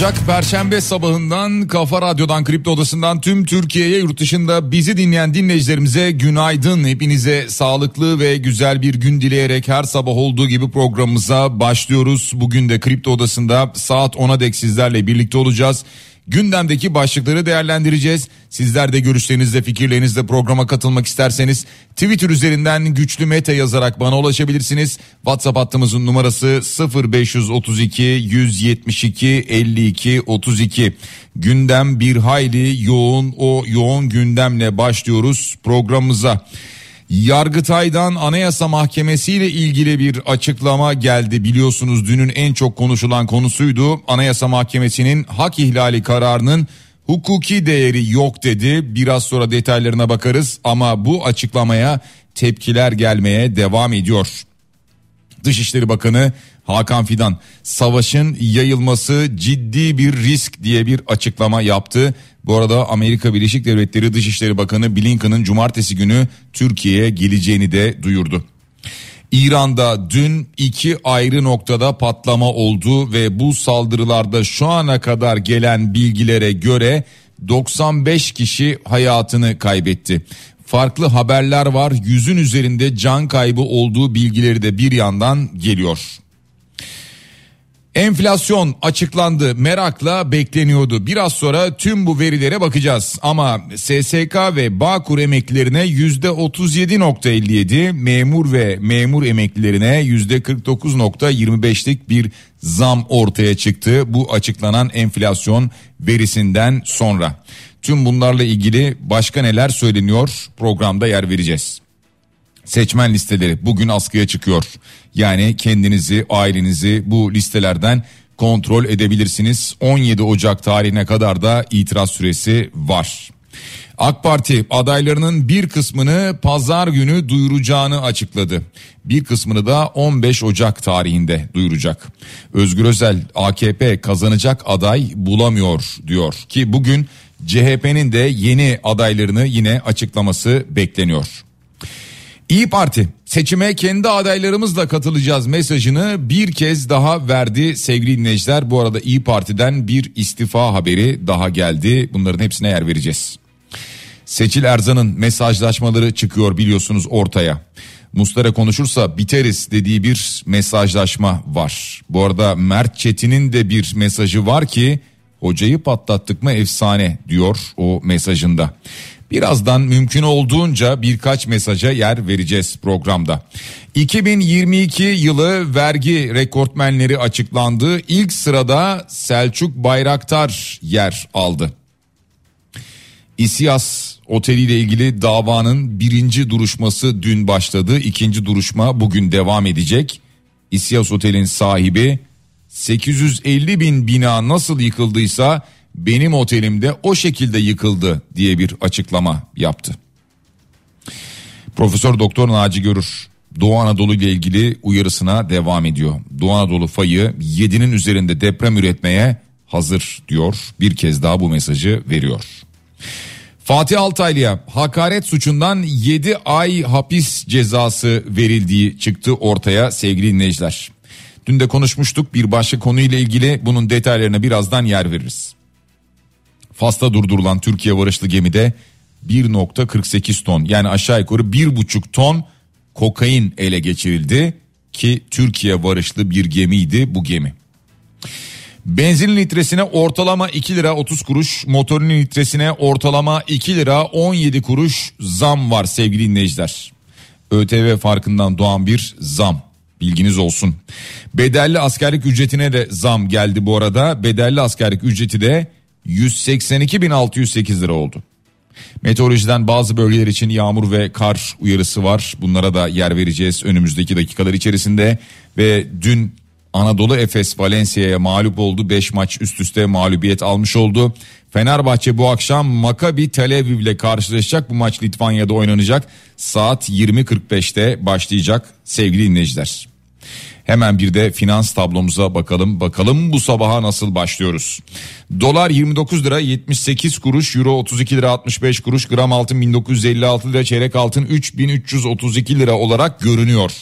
Ocak Perşembe sabahından Kafa Radyo'dan Kripto Odası'ndan tüm Türkiye'ye yurt dışında bizi dinleyen dinleyicilerimize günaydın. Hepinize sağlıklı ve güzel bir gün dileyerek her sabah olduğu gibi programımıza başlıyoruz. Bugün de Kripto Odası'nda saat 10'a dek sizlerle birlikte olacağız. Gündemdeki başlıkları değerlendireceğiz. Sizler de görüşlerinizle fikirlerinizle programa katılmak isterseniz Twitter üzerinden güçlü mete yazarak bana ulaşabilirsiniz. WhatsApp hattımızın numarası 0532 172 52 32. Gündem bir hayli yoğun o yoğun gündemle başlıyoruz programımıza. Yargıtay'dan Anayasa Mahkemesi ile ilgili bir açıklama geldi. Biliyorsunuz dünün en çok konuşulan konusuydu. Anayasa Mahkemesi'nin hak ihlali kararının hukuki değeri yok dedi. Biraz sonra detaylarına bakarız ama bu açıklamaya tepkiler gelmeye devam ediyor. Dışişleri Bakanı Hakan Fidan savaşın yayılması ciddi bir risk diye bir açıklama yaptı. Bu arada Amerika Birleşik Devletleri Dışişleri Bakanı Blinken'ın cumartesi günü Türkiye'ye geleceğini de duyurdu. İran'da dün iki ayrı noktada patlama oldu ve bu saldırılarda şu ana kadar gelen bilgilere göre 95 kişi hayatını kaybetti. Farklı haberler var yüzün üzerinde can kaybı olduğu bilgileri de bir yandan geliyor. Enflasyon açıklandı merakla bekleniyordu. Biraz sonra tüm bu verilere bakacağız. Ama SSK ve Bağkur emeklilerine %37.57, memur ve memur emeklilerine %49.25'lik bir zam ortaya çıktı. Bu açıklanan enflasyon verisinden sonra. Tüm bunlarla ilgili başka neler söyleniyor programda yer vereceğiz. Seçmen listeleri bugün askıya çıkıyor. Yani kendinizi, ailenizi bu listelerden kontrol edebilirsiniz. 17 Ocak tarihine kadar da itiraz süresi var. AK Parti adaylarının bir kısmını pazar günü duyuracağını açıkladı. Bir kısmını da 15 Ocak tarihinde duyuracak. Özgür Özel AKP kazanacak aday bulamıyor diyor ki bugün CHP'nin de yeni adaylarını yine açıklaması bekleniyor. İyi Parti seçime kendi adaylarımızla katılacağız mesajını bir kez daha verdi sevgili dinleyiciler. Bu arada İyi Parti'den bir istifa haberi daha geldi. Bunların hepsine yer vereceğiz. Seçil Erzan'ın mesajlaşmaları çıkıyor biliyorsunuz ortaya. Mustara konuşursa biteriz dediği bir mesajlaşma var. Bu arada Mert Çetin'in de bir mesajı var ki hocayı patlattık mı efsane diyor o mesajında. Birazdan mümkün olduğunca birkaç mesaja yer vereceğiz programda. 2022 yılı vergi rekortmenleri açıklandı. İlk sırada Selçuk Bayraktar yer aldı. İSİAS Oteli ile ilgili davanın birinci duruşması dün başladı. İkinci duruşma bugün devam edecek. İSİAS Otel'in sahibi 850 bin bina nasıl yıkıldıysa benim otelimde o şekilde yıkıldı diye bir açıklama yaptı. Profesör Doktor Naci Görür Doğu Anadolu ile ilgili uyarısına devam ediyor. Doğu Anadolu fayı 7'nin üzerinde deprem üretmeye hazır diyor. Bir kez daha bu mesajı veriyor. Fatih Altaylı'ya hakaret suçundan 7 ay hapis cezası verildiği çıktı ortaya sevgili dinleyiciler. Dün de konuşmuştuk bir başka konuyla ilgili bunun detaylarına birazdan yer veririz. Fas'ta durdurulan Türkiye varışlı gemide 1.48 ton yani aşağı yukarı 1.5 ton kokain ele geçirildi ki Türkiye varışlı bir gemiydi bu gemi. Benzin litresine ortalama 2 lira 30 kuruş, motorun litresine ortalama 2 lira 17 kuruş zam var sevgili dinleyiciler. ÖTV farkından doğan bir zam. Bilginiz olsun. Bedelli askerlik ücretine de zam geldi bu arada. Bedelli askerlik ücreti de 182.608 lira oldu. Meteorolojiden bazı bölgeler için yağmur ve kar uyarısı var. Bunlara da yer vereceğiz önümüzdeki dakikalar içerisinde. Ve dün Anadolu Efes Valencia'ya mağlup oldu. 5 maç üst üste mağlubiyet almış oldu. Fenerbahçe bu akşam Maccabi Tel Aviv ile karşılaşacak. Bu maç Litvanya'da oynanacak. Saat 20.45'te başlayacak sevgili dinleyiciler. Hemen bir de finans tablomuza bakalım. Bakalım bu sabaha nasıl başlıyoruz. Dolar 29 lira 78 kuruş, euro 32 lira 65 kuruş, gram altın 1956 lira, çeyrek altın 3332 lira olarak görünüyor.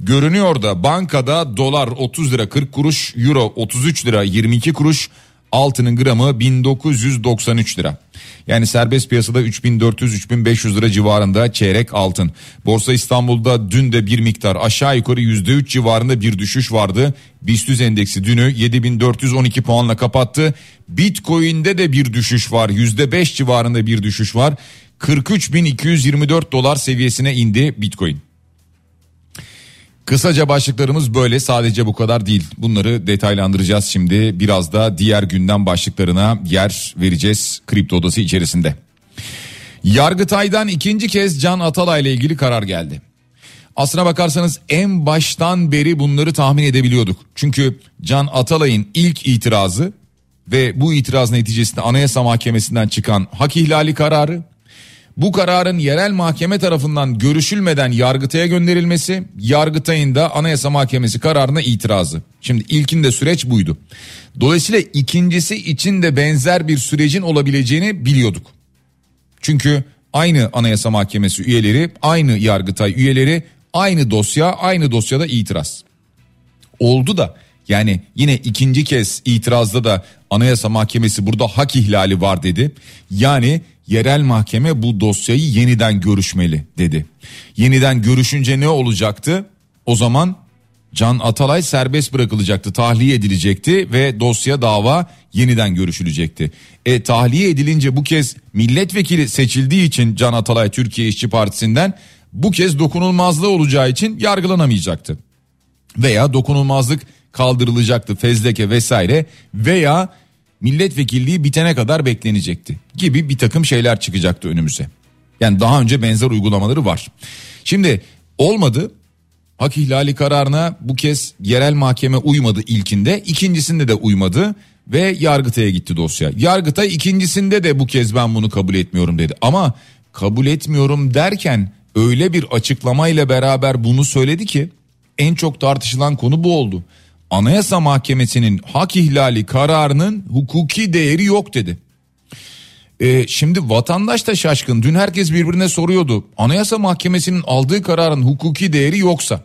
Görünüyor da bankada dolar 30 lira 40 kuruş, euro 33 lira 22 kuruş, altının gramı 1993 lira. Yani serbest piyasada 3400-3500 lira civarında çeyrek altın. Borsa İstanbul'da dün de bir miktar aşağı yukarı %3 civarında bir düşüş vardı. BIST endeksi dünü 7412 puanla kapattı. Bitcoin'de de bir düşüş var. %5 civarında bir düşüş var. 43.224 dolar seviyesine indi Bitcoin. Kısaca başlıklarımız böyle sadece bu kadar değil. Bunları detaylandıracağız şimdi. Biraz da diğer gündem başlıklarına yer vereceğiz kripto odası içerisinde. Yargıtay'dan ikinci kez Can Atalay ile ilgili karar geldi. Aslına bakarsanız en baştan beri bunları tahmin edebiliyorduk. Çünkü Can Atalay'ın ilk itirazı ve bu itiraz neticesinde Anayasa Mahkemesi'nden çıkan hak ihlali kararı bu kararın yerel mahkeme tarafından görüşülmeden Yargıtay'a gönderilmesi, Yargıtay'ın da Anayasa Mahkemesi kararına itirazı. Şimdi ilkinde süreç buydu. Dolayısıyla ikincisi için de benzer bir sürecin olabileceğini biliyorduk. Çünkü aynı Anayasa Mahkemesi üyeleri, aynı Yargıtay üyeleri, aynı dosya, aynı dosyada itiraz. Oldu da yani yine ikinci kez itirazda da Anayasa Mahkemesi burada hak ihlali var dedi. Yani yerel mahkeme bu dosyayı yeniden görüşmeli dedi. Yeniden görüşünce ne olacaktı? O zaman Can Atalay serbest bırakılacaktı, tahliye edilecekti ve dosya dava yeniden görüşülecekti. E tahliye edilince bu kez milletvekili seçildiği için Can Atalay Türkiye İşçi Partisi'nden bu kez dokunulmazlığı olacağı için yargılanamayacaktı. Veya dokunulmazlık kaldırılacaktı fezleke vesaire veya milletvekilliği bitene kadar beklenecekti gibi bir takım şeyler çıkacaktı önümüze. Yani daha önce benzer uygulamaları var. Şimdi olmadı hak ihlali kararına bu kez yerel mahkeme uymadı ilkinde ikincisinde de uymadı ve Yargıtay'a gitti dosya. Yargıtay ikincisinde de bu kez ben bunu kabul etmiyorum dedi ama kabul etmiyorum derken öyle bir açıklamayla beraber bunu söyledi ki en çok tartışılan konu bu oldu. Anayasa Mahkemesi'nin hak ihlali kararının hukuki değeri yok dedi. Ee, şimdi vatandaş da şaşkın. Dün herkes birbirine soruyordu. Anayasa Mahkemesi'nin aldığı kararın hukuki değeri yoksa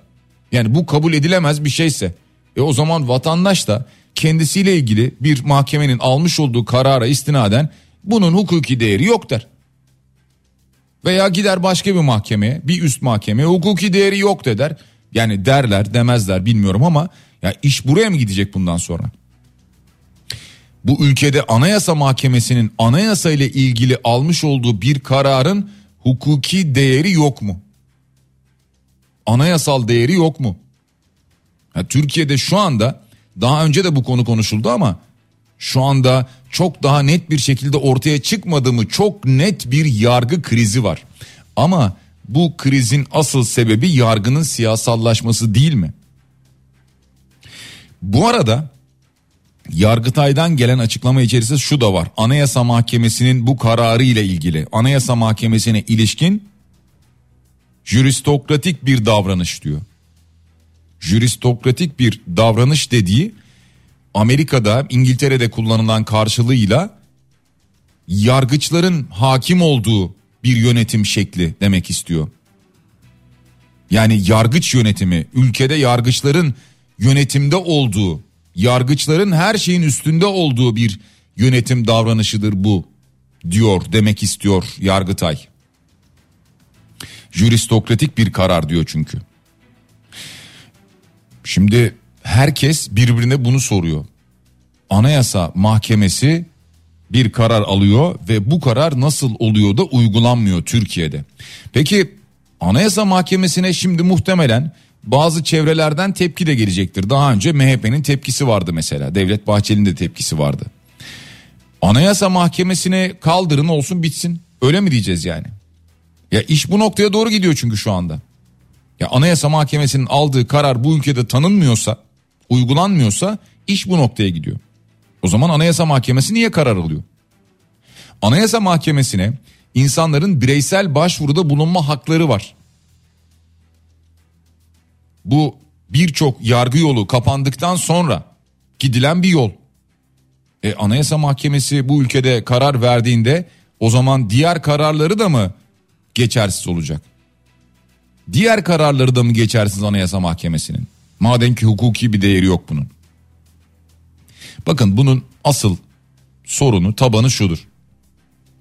yani bu kabul edilemez bir şeyse e o zaman vatandaş da kendisiyle ilgili bir mahkemenin almış olduğu karara istinaden bunun hukuki değeri yok der. Veya gider başka bir mahkemeye bir üst mahkemeye hukuki değeri yok der. Yani derler demezler bilmiyorum ama ya iş buraya mı gidecek bundan sonra? Bu ülkede Anayasa Mahkemesi'nin anayasa ile ilgili almış olduğu bir kararın hukuki değeri yok mu? Anayasal değeri yok mu? Ya Türkiye'de şu anda daha önce de bu konu konuşuldu ama şu anda çok daha net bir şekilde ortaya çıkmadı mı çok net bir yargı krizi var. Ama bu krizin asıl sebebi yargının siyasallaşması değil mi? Bu arada Yargıtay'dan gelen açıklama içerisinde şu da var. Anayasa Mahkemesi'nin bu kararı ile ilgili Anayasa Mahkemesi'ne ilişkin jüristokratik bir davranış diyor. Jüristokratik bir davranış dediği Amerika'da İngiltere'de kullanılan karşılığıyla yargıçların hakim olduğu bir yönetim şekli demek istiyor. Yani yargıç yönetimi ülkede yargıçların yönetimde olduğu, yargıçların her şeyin üstünde olduğu bir yönetim davranışıdır bu diyor demek istiyor Yargıtay. Jüristokratik bir karar diyor çünkü. Şimdi herkes birbirine bunu soruyor. Anayasa Mahkemesi bir karar alıyor ve bu karar nasıl oluyor da uygulanmıyor Türkiye'de. Peki Anayasa Mahkemesi'ne şimdi muhtemelen bazı çevrelerden tepki de gelecektir. Daha önce MHP'nin tepkisi vardı mesela. Devlet Bahçeli'nin de tepkisi vardı. Anayasa Mahkemesi'ne kaldırın olsun bitsin. Öyle mi diyeceğiz yani? Ya iş bu noktaya doğru gidiyor çünkü şu anda. Ya Anayasa Mahkemesi'nin aldığı karar bu ülkede tanınmıyorsa, uygulanmıyorsa iş bu noktaya gidiyor. O zaman Anayasa Mahkemesi niye karar alıyor? Anayasa Mahkemesi'ne insanların bireysel başvuruda bulunma hakları var. Bu birçok yargı yolu kapandıktan sonra gidilen bir yol. E, Anayasa Mahkemesi bu ülkede karar verdiğinde o zaman diğer kararları da mı geçersiz olacak? Diğer kararları da mı geçersiz Anayasa Mahkemesi'nin? Madem ki hukuki bir değeri yok bunun. Bakın bunun asıl sorunu tabanı şudur.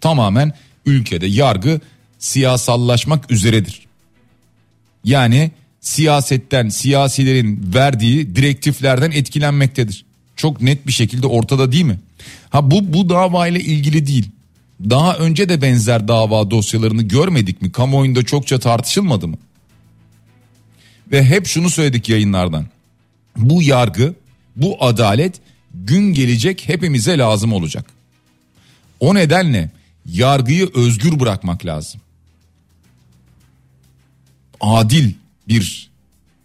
Tamamen ülkede yargı siyasallaşmak üzeredir. Yani siyasetten siyasilerin verdiği direktiflerden etkilenmektedir. Çok net bir şekilde ortada değil mi? Ha bu bu davayla ilgili değil. Daha önce de benzer dava dosyalarını görmedik mi? Kamuoyunda çokça tartışılmadı mı? Ve hep şunu söyledik yayınlardan. Bu yargı, bu adalet gün gelecek hepimize lazım olacak. O nedenle yargıyı özgür bırakmak lazım. Adil bir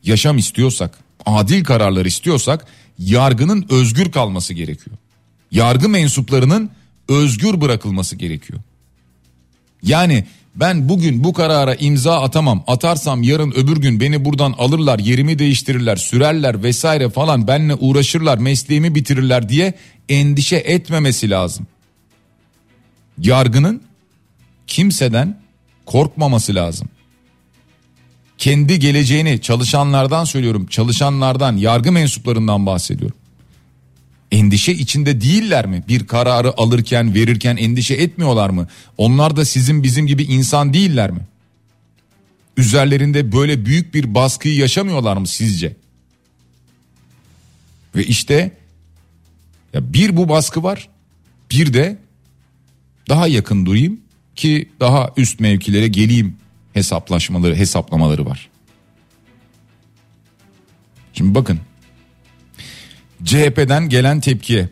yaşam istiyorsak, adil kararlar istiyorsak yargının özgür kalması gerekiyor. Yargı mensuplarının özgür bırakılması gerekiyor. Yani ben bugün bu karara imza atamam. Atarsam yarın öbür gün beni buradan alırlar, yerimi değiştirirler, sürerler vesaire falan benle uğraşırlar, mesleğimi bitirirler diye endişe etmemesi lazım. Yargının kimseden korkmaması lazım. Kendi geleceğini çalışanlardan söylüyorum, çalışanlardan, yargı mensuplarından bahsediyorum. Endişe içinde değiller mi? Bir kararı alırken, verirken endişe etmiyorlar mı? Onlar da sizin bizim gibi insan değiller mi? Üzerlerinde böyle büyük bir baskıyı yaşamıyorlar mı sizce? Ve işte ya bir bu baskı var, bir de daha yakın durayım ki daha üst mevkilere geleyim hesaplaşmaları, hesaplamaları var. Şimdi bakın CHP'den gelen tepkiye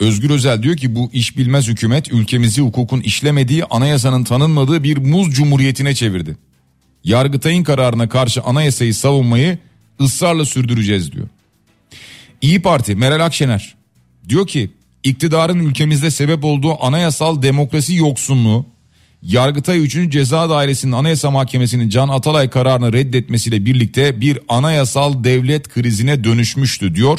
Özgür Özel diyor ki bu iş bilmez hükümet ülkemizi hukukun işlemediği anayasanın tanınmadığı bir muz cumhuriyetine çevirdi. Yargıtay'ın kararına karşı anayasayı savunmayı ısrarla sürdüreceğiz diyor. İyi Parti Meral Akşener diyor ki iktidarın ülkemizde sebep olduğu anayasal demokrasi yoksunluğu Yargıtay 3. Ceza Dairesi'nin Anayasa Mahkemesi'nin Can Atalay kararını reddetmesiyle birlikte bir anayasal devlet krizine dönüşmüştü diyor.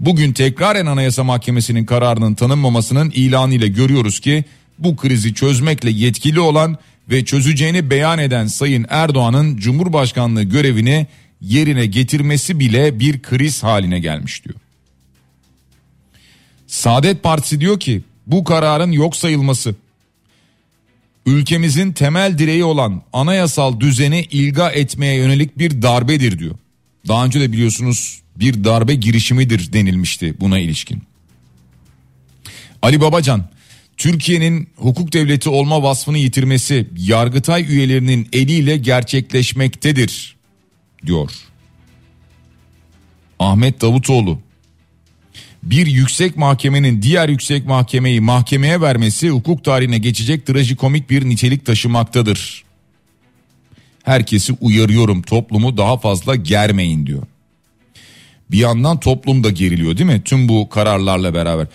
Bugün tekraren Anayasa Mahkemesi'nin kararının tanınmamasının ilanı ile görüyoruz ki bu krizi çözmekle yetkili olan ve çözeceğini beyan eden Sayın Erdoğan'ın Cumhurbaşkanlığı görevini yerine getirmesi bile bir kriz haline gelmiş diyor. Saadet Partisi diyor ki bu kararın yok sayılması ülkemizin temel direği olan anayasal düzeni ilga etmeye yönelik bir darbedir diyor. Daha önce de biliyorsunuz bir darbe girişimidir denilmişti buna ilişkin. Ali Babacan Türkiye'nin hukuk devleti olma vasfını yitirmesi Yargıtay üyelerinin eliyle gerçekleşmektedir diyor. Ahmet Davutoğlu bir yüksek mahkemenin diğer yüksek mahkemeyi mahkemeye vermesi hukuk tarihine geçecek trajikomik bir nitelik taşımaktadır. Herkesi uyarıyorum toplumu daha fazla germeyin diyor. Bir yandan toplum da geriliyor değil mi? Tüm bu kararlarla beraber.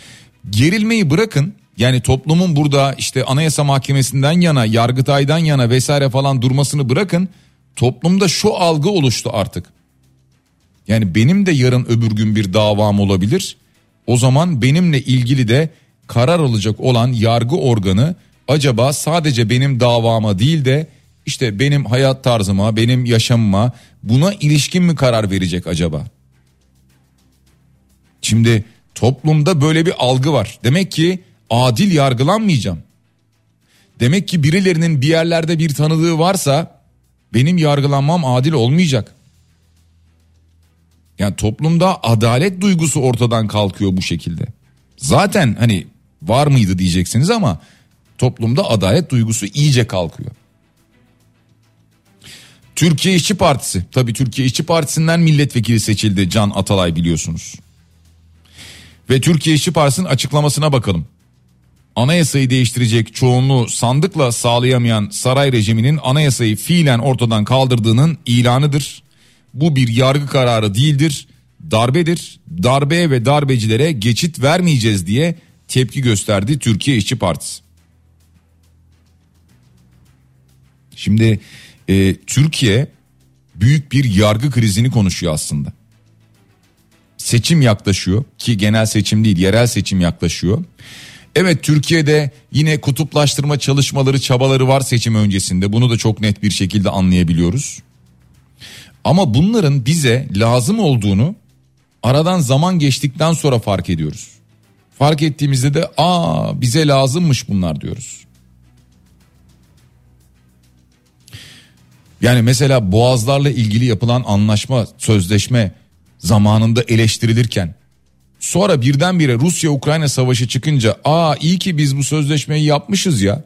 Gerilmeyi bırakın. Yani toplumun burada işte Anayasa Mahkemesi'nden yana, Yargıtay'dan yana vesaire falan durmasını bırakın. Toplumda şu algı oluştu artık. Yani benim de yarın öbür gün bir davam olabilir. O zaman benimle ilgili de karar alacak olan yargı organı acaba sadece benim davama değil de işte benim hayat tarzıma, benim yaşamıma buna ilişkin mi karar verecek acaba? Şimdi toplumda böyle bir algı var. Demek ki adil yargılanmayacağım. Demek ki birilerinin bir yerlerde bir tanıdığı varsa benim yargılanmam adil olmayacak. Yani toplumda adalet duygusu ortadan kalkıyor bu şekilde. Zaten hani var mıydı diyeceksiniz ama toplumda adalet duygusu iyice kalkıyor. Türkiye İşçi Partisi. Tabii Türkiye İşçi Partisi'nden milletvekili seçildi Can Atalay biliyorsunuz. Ve Türkiye İşçi Partisi'nin açıklamasına bakalım. Anayasayı değiştirecek çoğunluğu sandıkla sağlayamayan saray rejiminin anayasayı fiilen ortadan kaldırdığının ilanıdır. Bu bir yargı kararı değildir, darbedir. Darbeye ve darbecilere geçit vermeyeceğiz diye tepki gösterdi Türkiye İşçi Partisi. Şimdi e, Türkiye büyük bir yargı krizini konuşuyor aslında. Seçim yaklaşıyor ki genel seçim değil yerel seçim yaklaşıyor. Evet Türkiye'de yine kutuplaştırma çalışmaları çabaları var seçim öncesinde bunu da çok net bir şekilde anlayabiliyoruz. Ama bunların bize lazım olduğunu aradan zaman geçtikten sonra fark ediyoruz. Fark ettiğimizde de aa bize lazımmış bunlar diyoruz. Yani mesela boğazlarla ilgili yapılan anlaşma, sözleşme zamanında eleştirilirken sonra birdenbire Rusya-Ukrayna savaşı çıkınca aa iyi ki biz bu sözleşmeyi yapmışız ya.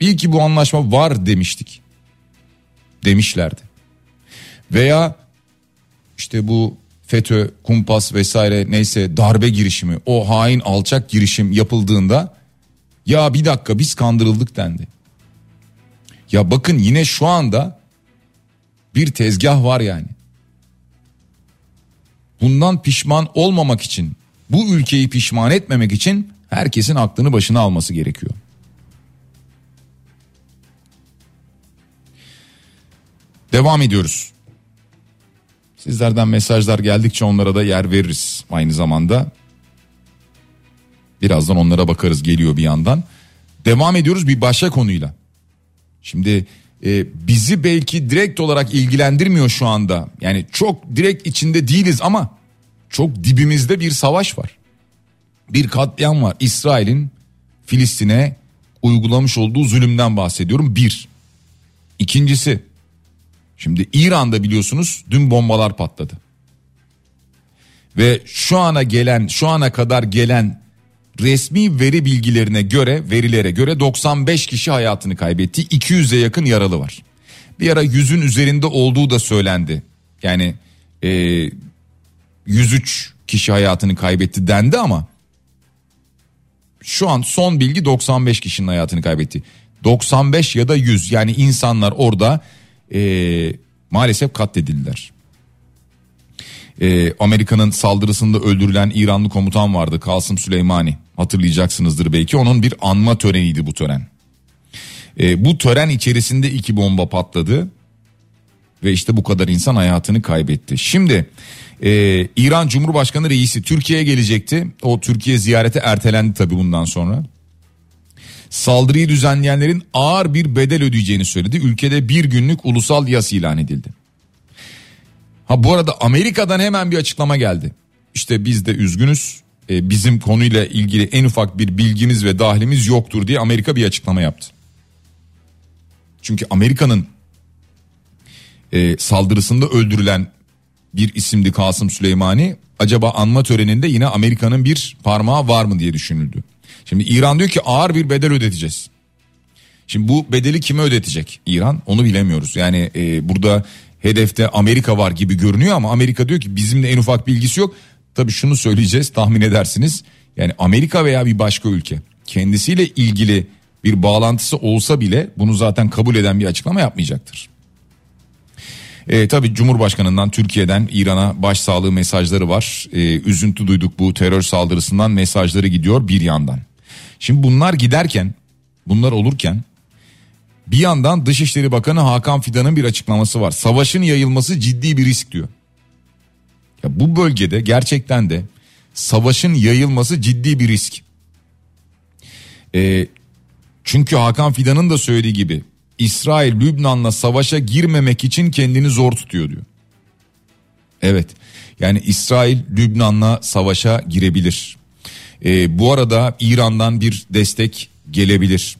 İyi ki bu anlaşma var demiştik. Demişlerdi. Veya işte bu FETÖ, kumpas vesaire neyse darbe girişimi o hain alçak girişim yapıldığında ya bir dakika biz kandırıldık dendi. Ya bakın yine şu anda bir tezgah var yani. Bundan pişman olmamak için, bu ülkeyi pişman etmemek için herkesin aklını başına alması gerekiyor. Devam ediyoruz. Sizlerden mesajlar geldikçe onlara da yer veririz aynı zamanda. Birazdan onlara bakarız geliyor bir yandan. Devam ediyoruz bir başka konuyla. Şimdi e, bizi belki direkt olarak ilgilendirmiyor şu anda. Yani çok direkt içinde değiliz ama çok dibimizde bir savaş var. Bir katliam var. İsrail'in Filistin'e uygulamış olduğu zulümden bahsediyorum. Bir. İkincisi Şimdi İran'da biliyorsunuz dün bombalar patladı. Ve şu ana gelen şu ana kadar gelen resmi veri bilgilerine göre verilere göre 95 kişi hayatını kaybetti. 200'e yakın yaralı var. Bir ara yüzün üzerinde olduğu da söylendi. Yani e, 103 kişi hayatını kaybetti dendi ama şu an son bilgi 95 kişinin hayatını kaybetti. 95 ya da 100 yani insanlar orada e, maalesef katledildiler. E, Amerika'nın saldırısında öldürülen İranlı komutan vardı Kasım Süleymani hatırlayacaksınızdır belki onun bir anma töreniydi bu tören. E, bu tören içerisinde iki bomba patladı ve işte bu kadar insan hayatını kaybetti. Şimdi e, İran Cumhurbaşkanı reisi Türkiye'ye gelecekti. O Türkiye ziyareti ertelendi tabii bundan sonra saldırıyı düzenleyenlerin ağır bir bedel ödeyeceğini söyledi. Ülkede bir günlük ulusal yas ilan edildi. Ha bu arada Amerika'dan hemen bir açıklama geldi. İşte biz de üzgünüz. E, bizim konuyla ilgili en ufak bir bilgimiz ve dahlimiz yoktur diye Amerika bir açıklama yaptı. Çünkü Amerika'nın e, saldırısında öldürülen bir isimdi Kasım Süleymani. Acaba anma töreninde yine Amerika'nın bir parmağı var mı diye düşünüldü. Şimdi İran diyor ki ağır bir bedel ödeteceğiz. Şimdi bu bedeli kime ödetecek İran onu bilemiyoruz. Yani e, burada hedefte Amerika var gibi görünüyor ama Amerika diyor ki bizimle en ufak bilgisi yok. Tabii şunu söyleyeceğiz tahmin edersiniz. Yani Amerika veya bir başka ülke kendisiyle ilgili bir bağlantısı olsa bile bunu zaten kabul eden bir açıklama yapmayacaktır. E, tabii Cumhurbaşkanı'ndan Türkiye'den İran'a başsağlığı mesajları var. E, üzüntü duyduk bu terör saldırısından mesajları gidiyor bir yandan. Şimdi bunlar giderken bunlar olurken bir yandan Dışişleri Bakanı Hakan Fidan'ın bir açıklaması var. Savaşın yayılması ciddi bir risk diyor. Ya bu bölgede gerçekten de savaşın yayılması ciddi bir risk. E, çünkü Hakan Fidan'ın da söylediği gibi İsrail Lübnan'la savaşa girmemek için kendini zor tutuyor diyor. Evet yani İsrail Lübnan'la savaşa girebilir. E, bu arada İran'dan bir destek gelebilir.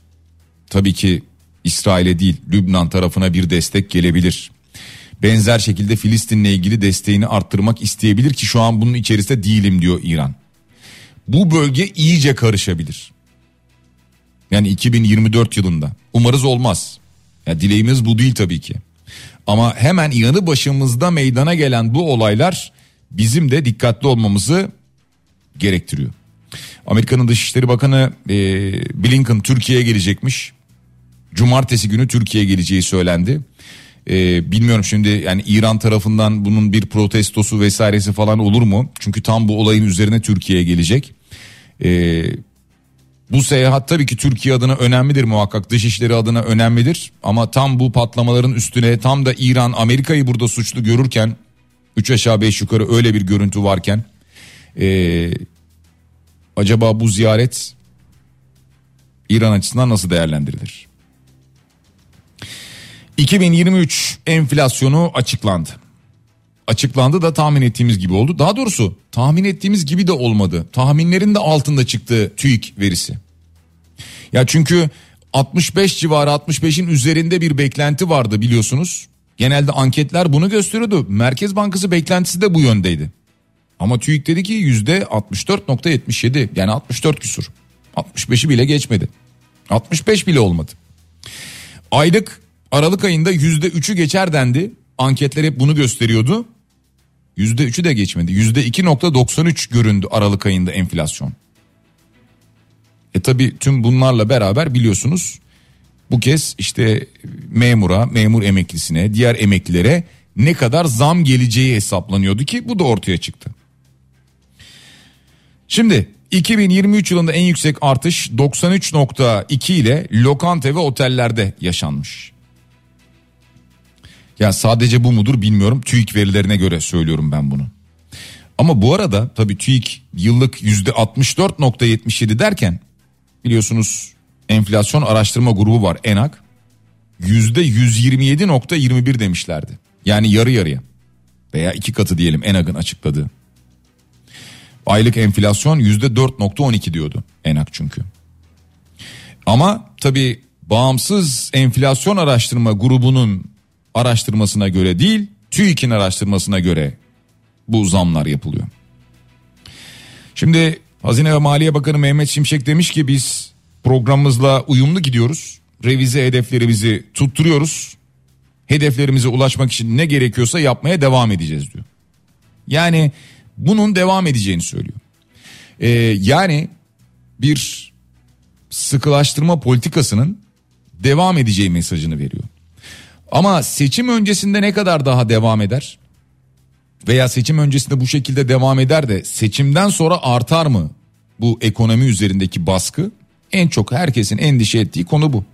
Tabii ki İsrail'e değil Lübnan tarafına bir destek gelebilir. Benzer şekilde Filistin'le ilgili desteğini arttırmak isteyebilir ki şu an bunun içerisinde değilim diyor İran. Bu bölge iyice karışabilir. Yani 2024 yılında. Umarız olmaz. Ya dileğimiz bu değil tabii ki. Ama hemen yanı başımızda meydana gelen bu olaylar bizim de dikkatli olmamızı gerektiriyor. Amerika'nın Dışişleri Bakanı e, Blinken Türkiye'ye gelecekmiş. Cumartesi günü Türkiye'ye geleceği söylendi. E, bilmiyorum şimdi yani İran tarafından bunun bir protestosu vesairesi falan olur mu? Çünkü tam bu olayın üzerine Türkiye'ye gelecek. E, bu seyahat tabii ki Türkiye adına önemlidir muhakkak dışişleri adına önemlidir. Ama tam bu patlamaların üstüne tam da İran Amerika'yı burada suçlu görürken 3 aşağı 5 yukarı öyle bir görüntü varken e, acaba bu ziyaret İran açısından nasıl değerlendirilir? 2023 enflasyonu açıklandı. Açıklandı da tahmin ettiğimiz gibi oldu. Daha doğrusu tahmin ettiğimiz gibi de olmadı. Tahminlerin de altında çıktı TÜİK verisi. Ya çünkü 65 civarı 65'in üzerinde bir beklenti vardı biliyorsunuz. Genelde anketler bunu gösteriyordu. Merkez Bankası beklentisi de bu yöndeydi. Ama TÜİK dedi ki yüzde 64.77 yani 64 küsur. 65'i bile geçmedi. 65 bile olmadı. Aylık Aralık ayında yüzde 3'ü geçer dendi. Anketler hep bunu gösteriyordu. Yüzde 3'ü de geçmedi. Yüzde 2.93 göründü Aralık ayında enflasyon. E tabi tüm bunlarla beraber biliyorsunuz bu kez işte memura, memur emeklisine, diğer emeklilere ne kadar zam geleceği hesaplanıyordu ki bu da ortaya çıktı. Şimdi 2023 yılında en yüksek artış 93.2 ile lokanta ve otellerde yaşanmış. Ya sadece bu mudur bilmiyorum. TÜİK verilerine göre söylüyorum ben bunu. Ama bu arada tabii TÜİK yıllık %64.77 derken biliyorsunuz enflasyon araştırma grubu var ENAK. %127.21 demişlerdi. Yani yarı yarıya veya iki katı diyelim ENAK'ın açıkladığı. Aylık enflasyon %4.12 diyordu ENAK çünkü. Ama tabii bağımsız enflasyon araştırma grubunun araştırmasına göre değil TÜİK'in araştırmasına göre bu zamlar yapılıyor. Şimdi Hazine ve Maliye Bakanı Mehmet Şimşek demiş ki biz programımızla uyumlu gidiyoruz. Revize hedeflerimizi tutturuyoruz. Hedeflerimize ulaşmak için ne gerekiyorsa yapmaya devam edeceğiz diyor. Yani bunun devam edeceğini söylüyor. Ee, yani bir sıkılaştırma politikasının devam edeceği mesajını veriyor. Ama seçim öncesinde ne kadar daha devam eder? Veya seçim öncesinde bu şekilde devam eder de seçimden sonra artar mı bu ekonomi üzerindeki baskı? En çok herkesin endişe ettiği konu bu.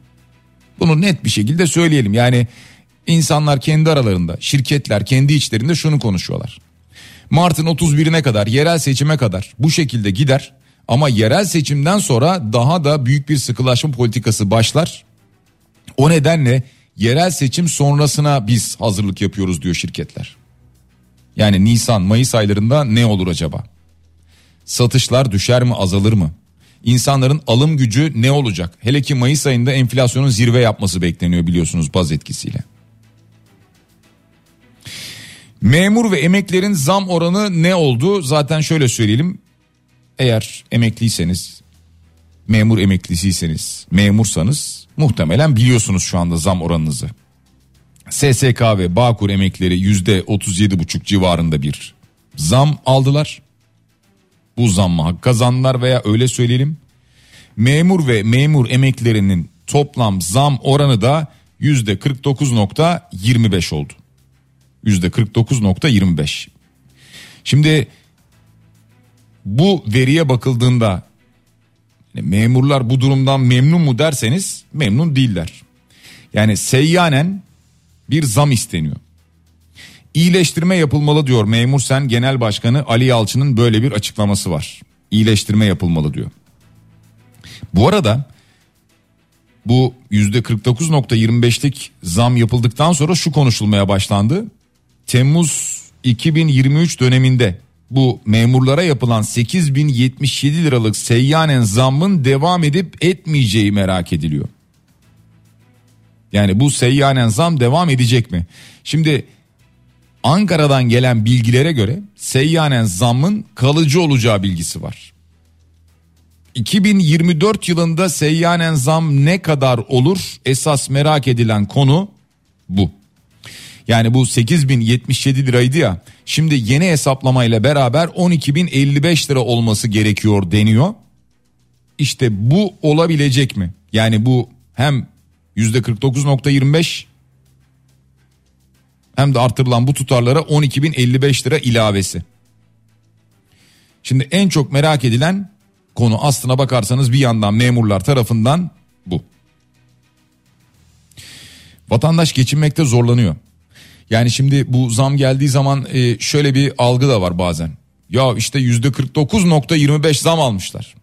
Bunu net bir şekilde söyleyelim. Yani insanlar kendi aralarında, şirketler kendi içlerinde şunu konuşuyorlar. Mart'ın 31'ine kadar, yerel seçime kadar bu şekilde gider. Ama yerel seçimden sonra daha da büyük bir sıkılaşma politikası başlar. O nedenle yerel seçim sonrasına biz hazırlık yapıyoruz diyor şirketler. Yani Nisan, Mayıs aylarında ne olur acaba? Satışlar düşer mi, azalır mı? İnsanların alım gücü ne olacak? Hele ki Mayıs ayında enflasyonun zirve yapması bekleniyor biliyorsunuz baz etkisiyle. Memur ve emeklerin zam oranı ne oldu? Zaten şöyle söyleyelim. Eğer emekliyseniz, memur emeklisiyseniz, memursanız muhtemelen biliyorsunuz şu anda zam oranınızı. SSK ve Bağkur emekleri yüzde 37,5 civarında bir zam aldılar. Bu zammı hak kazandılar veya öyle söyleyelim. Memur ve memur emeklerinin toplam zam oranı da yüzde 49.25 oldu. Yüzde 49.25. Şimdi bu veriye bakıldığında memurlar bu durumdan memnun mu derseniz memnun değiller. Yani seyyanen bir zam isteniyor. İyileştirme yapılmalı diyor Memur Sen Genel Başkanı Ali Yalçın'ın böyle bir açıklaması var. İyileştirme yapılmalı diyor. Bu arada bu %49.25'lik zam yapıldıktan sonra şu konuşulmaya başlandı. Temmuz 2023 döneminde bu memurlara yapılan 8077 liralık seyyanen zammın devam edip etmeyeceği merak ediliyor. Yani bu seyyanen zam devam edecek mi? Şimdi Ankara'dan gelen bilgilere göre seyyanen zammın kalıcı olacağı bilgisi var. 2024 yılında seyyanen zam ne kadar olur? Esas merak edilen konu bu. Yani bu 8077 liraydı ya. Şimdi yeni hesaplamayla beraber 12055 lira olması gerekiyor deniyor. İşte bu olabilecek mi? Yani bu hem %49.25 hem de artırılan bu tutarlara 12.055 lira ilavesi. Şimdi en çok merak edilen konu aslına bakarsanız bir yandan memurlar tarafından bu. Vatandaş geçinmekte zorlanıyor. Yani şimdi bu zam geldiği zaman e, şöyle bir algı da var bazen. Ya işte yüzde 49.25 zam almışlar.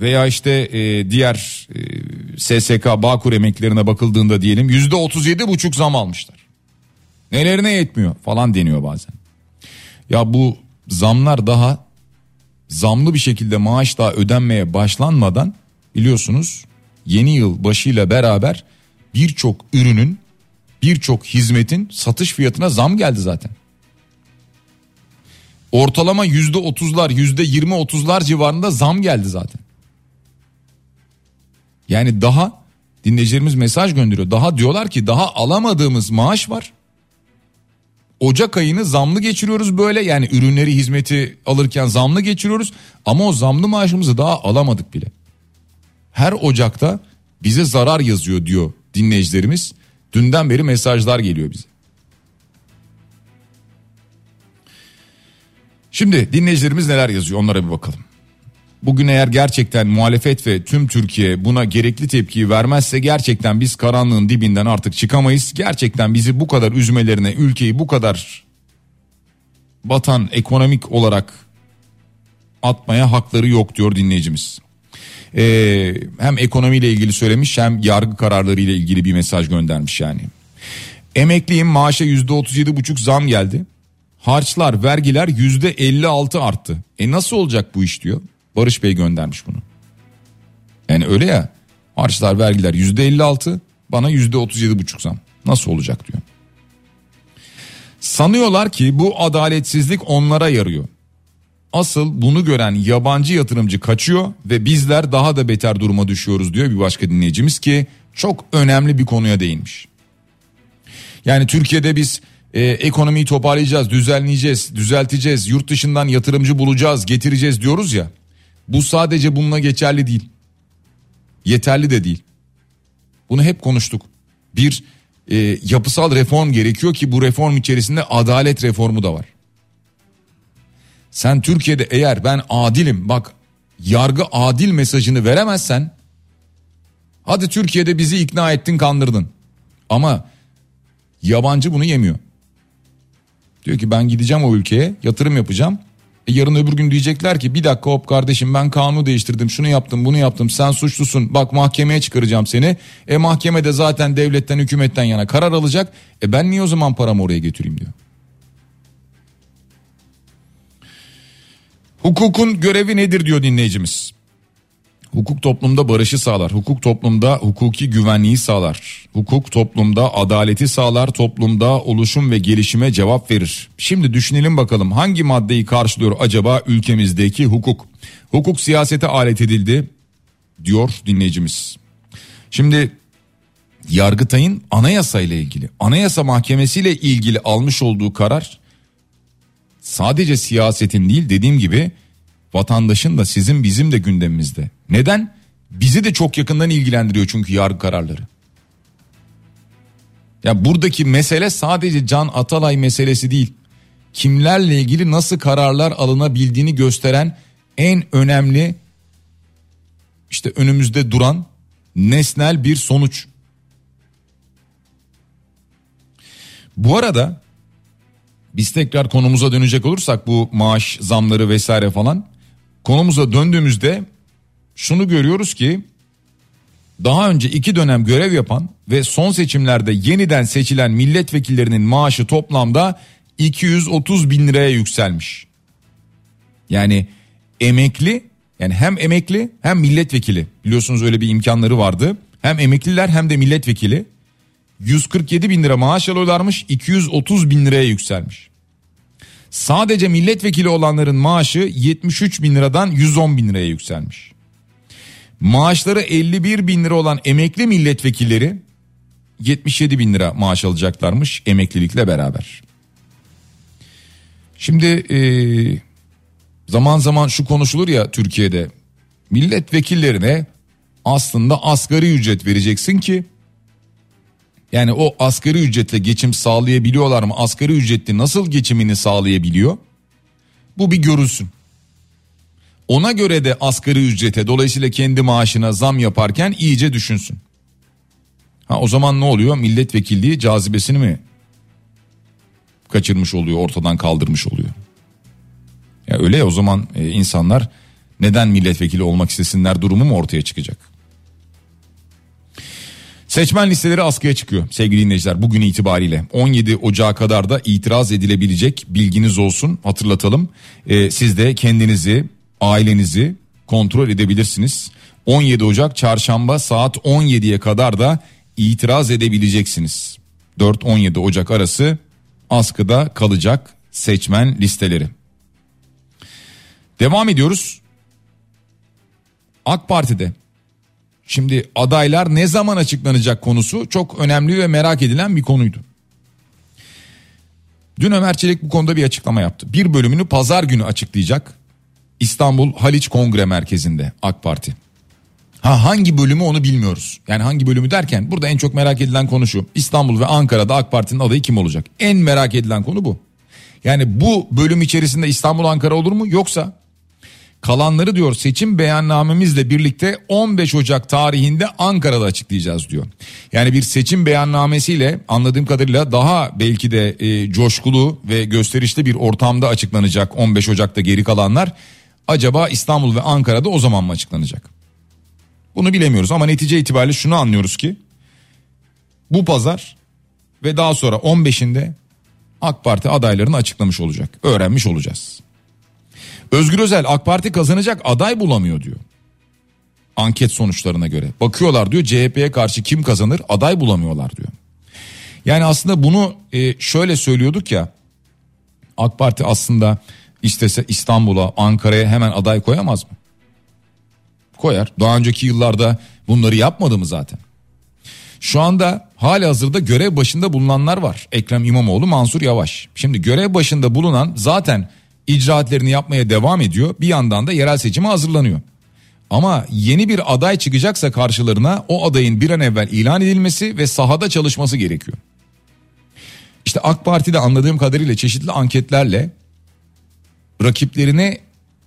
Veya işte e, diğer e, SSK Bağkur emeklerine bakıldığında diyelim yüzde 37.5 zam almışlar. Nelerine yetmiyor falan deniyor bazen. Ya bu zamlar daha zamlı bir şekilde maaş daha ödenmeye başlanmadan biliyorsunuz yeni yıl başıyla beraber birçok ürünün birçok hizmetin satış fiyatına zam geldi zaten. Ortalama yüzde otuzlar yüzde yirmi otuzlar civarında zam geldi zaten. Yani daha dinleyicilerimiz mesaj gönderiyor. Daha diyorlar ki daha alamadığımız maaş var. Ocak ayını zamlı geçiriyoruz böyle yani ürünleri hizmeti alırken zamlı geçiriyoruz ama o zamlı maaşımızı daha alamadık bile. Her Ocak'ta bize zarar yazıyor diyor dinleyicilerimiz. Dünden beri mesajlar geliyor bize. Şimdi dinleyicilerimiz neler yazıyor onlara bir bakalım. Bugün eğer gerçekten muhalefet ve tüm Türkiye buna gerekli tepkiyi vermezse gerçekten biz karanlığın dibinden artık çıkamayız. Gerçekten bizi bu kadar üzmelerine, ülkeyi bu kadar batan ekonomik olarak atmaya hakları yok diyor dinleyicimiz. Ee, hem ekonomiyle ilgili söylemiş hem yargı kararları ile ilgili bir mesaj göndermiş yani. Emekliyim maaşa yüzde otuz yedi buçuk zam geldi. Harçlar, vergiler yüzde elli altı arttı. E nasıl olacak bu iş diyor. Barış Bey göndermiş bunu. Yani öyle ya harçlar vergiler yüzde 56 bana yüzde 37 buçuk zam. Nasıl olacak diyor. Sanıyorlar ki bu adaletsizlik onlara yarıyor. Asıl bunu gören yabancı yatırımcı kaçıyor ve bizler daha da beter duruma düşüyoruz diyor bir başka dinleyicimiz ki çok önemli bir konuya değinmiş. Yani Türkiye'de biz e, ekonomiyi toparlayacağız, düzenleyeceğiz, düzelteceğiz, yurt dışından yatırımcı bulacağız, getireceğiz diyoruz ya. Bu sadece bununla geçerli değil. Yeterli de değil. Bunu hep konuştuk. Bir e, yapısal reform gerekiyor ki bu reform içerisinde adalet reformu da var. Sen Türkiye'de eğer ben adilim bak yargı adil mesajını veremezsen hadi Türkiye'de bizi ikna ettin kandırdın. Ama yabancı bunu yemiyor. Diyor ki ben gideceğim o ülkeye yatırım yapacağım e, yarın öbür gün diyecekler ki bir dakika hop kardeşim ben kanunu değiştirdim şunu yaptım bunu yaptım sen suçlusun bak mahkemeye çıkaracağım seni. E mahkemede zaten devletten hükümetten yana karar alacak. E ben niye o zaman paramı oraya götüreyim diyor. Hukukun görevi nedir diyor dinleyicimiz. Hukuk toplumda barışı sağlar. Hukuk toplumda hukuki güvenliği sağlar. Hukuk toplumda adaleti sağlar. Toplumda oluşum ve gelişime cevap verir. Şimdi düşünelim bakalım hangi maddeyi karşılıyor acaba ülkemizdeki hukuk? Hukuk siyasete alet edildi diyor dinleyicimiz. Şimdi Yargıtay'ın anayasa ile ilgili, anayasa mahkemesi ile ilgili almış olduğu karar sadece siyasetin değil dediğim gibi vatandaşın da sizin bizim de gündemimizde. Neden? Bizi de çok yakından ilgilendiriyor çünkü yargı kararları. Ya buradaki mesele sadece Can Atalay meselesi değil. Kimlerle ilgili nasıl kararlar alınabildiğini gösteren en önemli işte önümüzde duran nesnel bir sonuç. Bu arada biz tekrar konumuza dönecek olursak bu maaş zamları vesaire falan konumuza döndüğümüzde şunu görüyoruz ki daha önce iki dönem görev yapan ve son seçimlerde yeniden seçilen milletvekillerinin maaşı toplamda 230 bin liraya yükselmiş. Yani emekli yani hem emekli hem milletvekili biliyorsunuz öyle bir imkanları vardı. Hem emekliler hem de milletvekili 147 bin lira maaş alıyorlarmış 230 bin liraya yükselmiş. Sadece milletvekili olanların maaşı 73 bin liradan 110 bin liraya yükselmiş. Maaşları 51 bin lira olan emekli milletvekilleri 77 bin lira maaş alacaklarmış emeklilikle beraber. Şimdi e, zaman zaman şu konuşulur ya Türkiye'de milletvekillerine aslında asgari ücret vereceksin ki yani o asgari ücretle geçim sağlayabiliyorlar mı? Asgari ücretli nasıl geçimini sağlayabiliyor? Bu bir görülsün. Ona göre de asgari ücrete dolayısıyla kendi maaşına zam yaparken iyice düşünsün. Ha o zaman ne oluyor? Milletvekilliği cazibesini mi kaçırmış oluyor, ortadan kaldırmış oluyor? Ya öyle ya o zaman e, insanlar neden milletvekili olmak istesinler durumu mu ortaya çıkacak? Seçmen listeleri askıya çıkıyor sevgili dinleyiciler bugün itibariyle 17 Ocağı kadar da itiraz edilebilecek bilginiz olsun hatırlatalım. Ee, siz de kendinizi ailenizi kontrol edebilirsiniz. 17 Ocak çarşamba saat 17'ye kadar da itiraz edebileceksiniz. 4-17 Ocak arası askıda kalacak seçmen listeleri. Devam ediyoruz. AK Parti'de şimdi adaylar ne zaman açıklanacak konusu çok önemli ve merak edilen bir konuydu. Dün Ömer Çelik bu konuda bir açıklama yaptı. Bir bölümünü pazar günü açıklayacak. İstanbul Haliç Kongre Merkezi'nde AK Parti. Ha hangi bölümü onu bilmiyoruz. Yani hangi bölümü derken burada en çok merak edilen konu şu. İstanbul ve Ankara'da AK Parti'nin adayı kim olacak? En merak edilen konu bu. Yani bu bölüm içerisinde İstanbul Ankara olur mu yoksa kalanları diyor seçim beyannamemizle birlikte 15 Ocak tarihinde Ankara'da açıklayacağız diyor. Yani bir seçim beyannamesiyle anladığım kadarıyla daha belki de e, coşkulu ve gösterişli bir ortamda açıklanacak 15 Ocak'ta geri kalanlar. Acaba İstanbul ve Ankara'da o zaman mı açıklanacak? Bunu bilemiyoruz ama netice itibariyle şunu anlıyoruz ki bu pazar ve daha sonra 15'inde AK Parti adaylarını açıklamış olacak. Öğrenmiş olacağız. Özgür Özel AK Parti kazanacak aday bulamıyor diyor. Anket sonuçlarına göre. Bakıyorlar diyor CHP'ye karşı kim kazanır aday bulamıyorlar diyor. Yani aslında bunu e, şöyle söylüyorduk ya AK Parti aslında istese İstanbul'a Ankara'ya hemen aday koyamaz mı? Koyar. Daha önceki yıllarda bunları yapmadı mı zaten? Şu anda hali hazırda görev başında bulunanlar var. Ekrem İmamoğlu, Mansur Yavaş. Şimdi görev başında bulunan zaten icraatlerini yapmaya devam ediyor. Bir yandan da yerel seçime hazırlanıyor. Ama yeni bir aday çıkacaksa karşılarına o adayın bir an evvel ilan edilmesi ve sahada çalışması gerekiyor. İşte AK Parti'de anladığım kadarıyla çeşitli anketlerle rakiplerini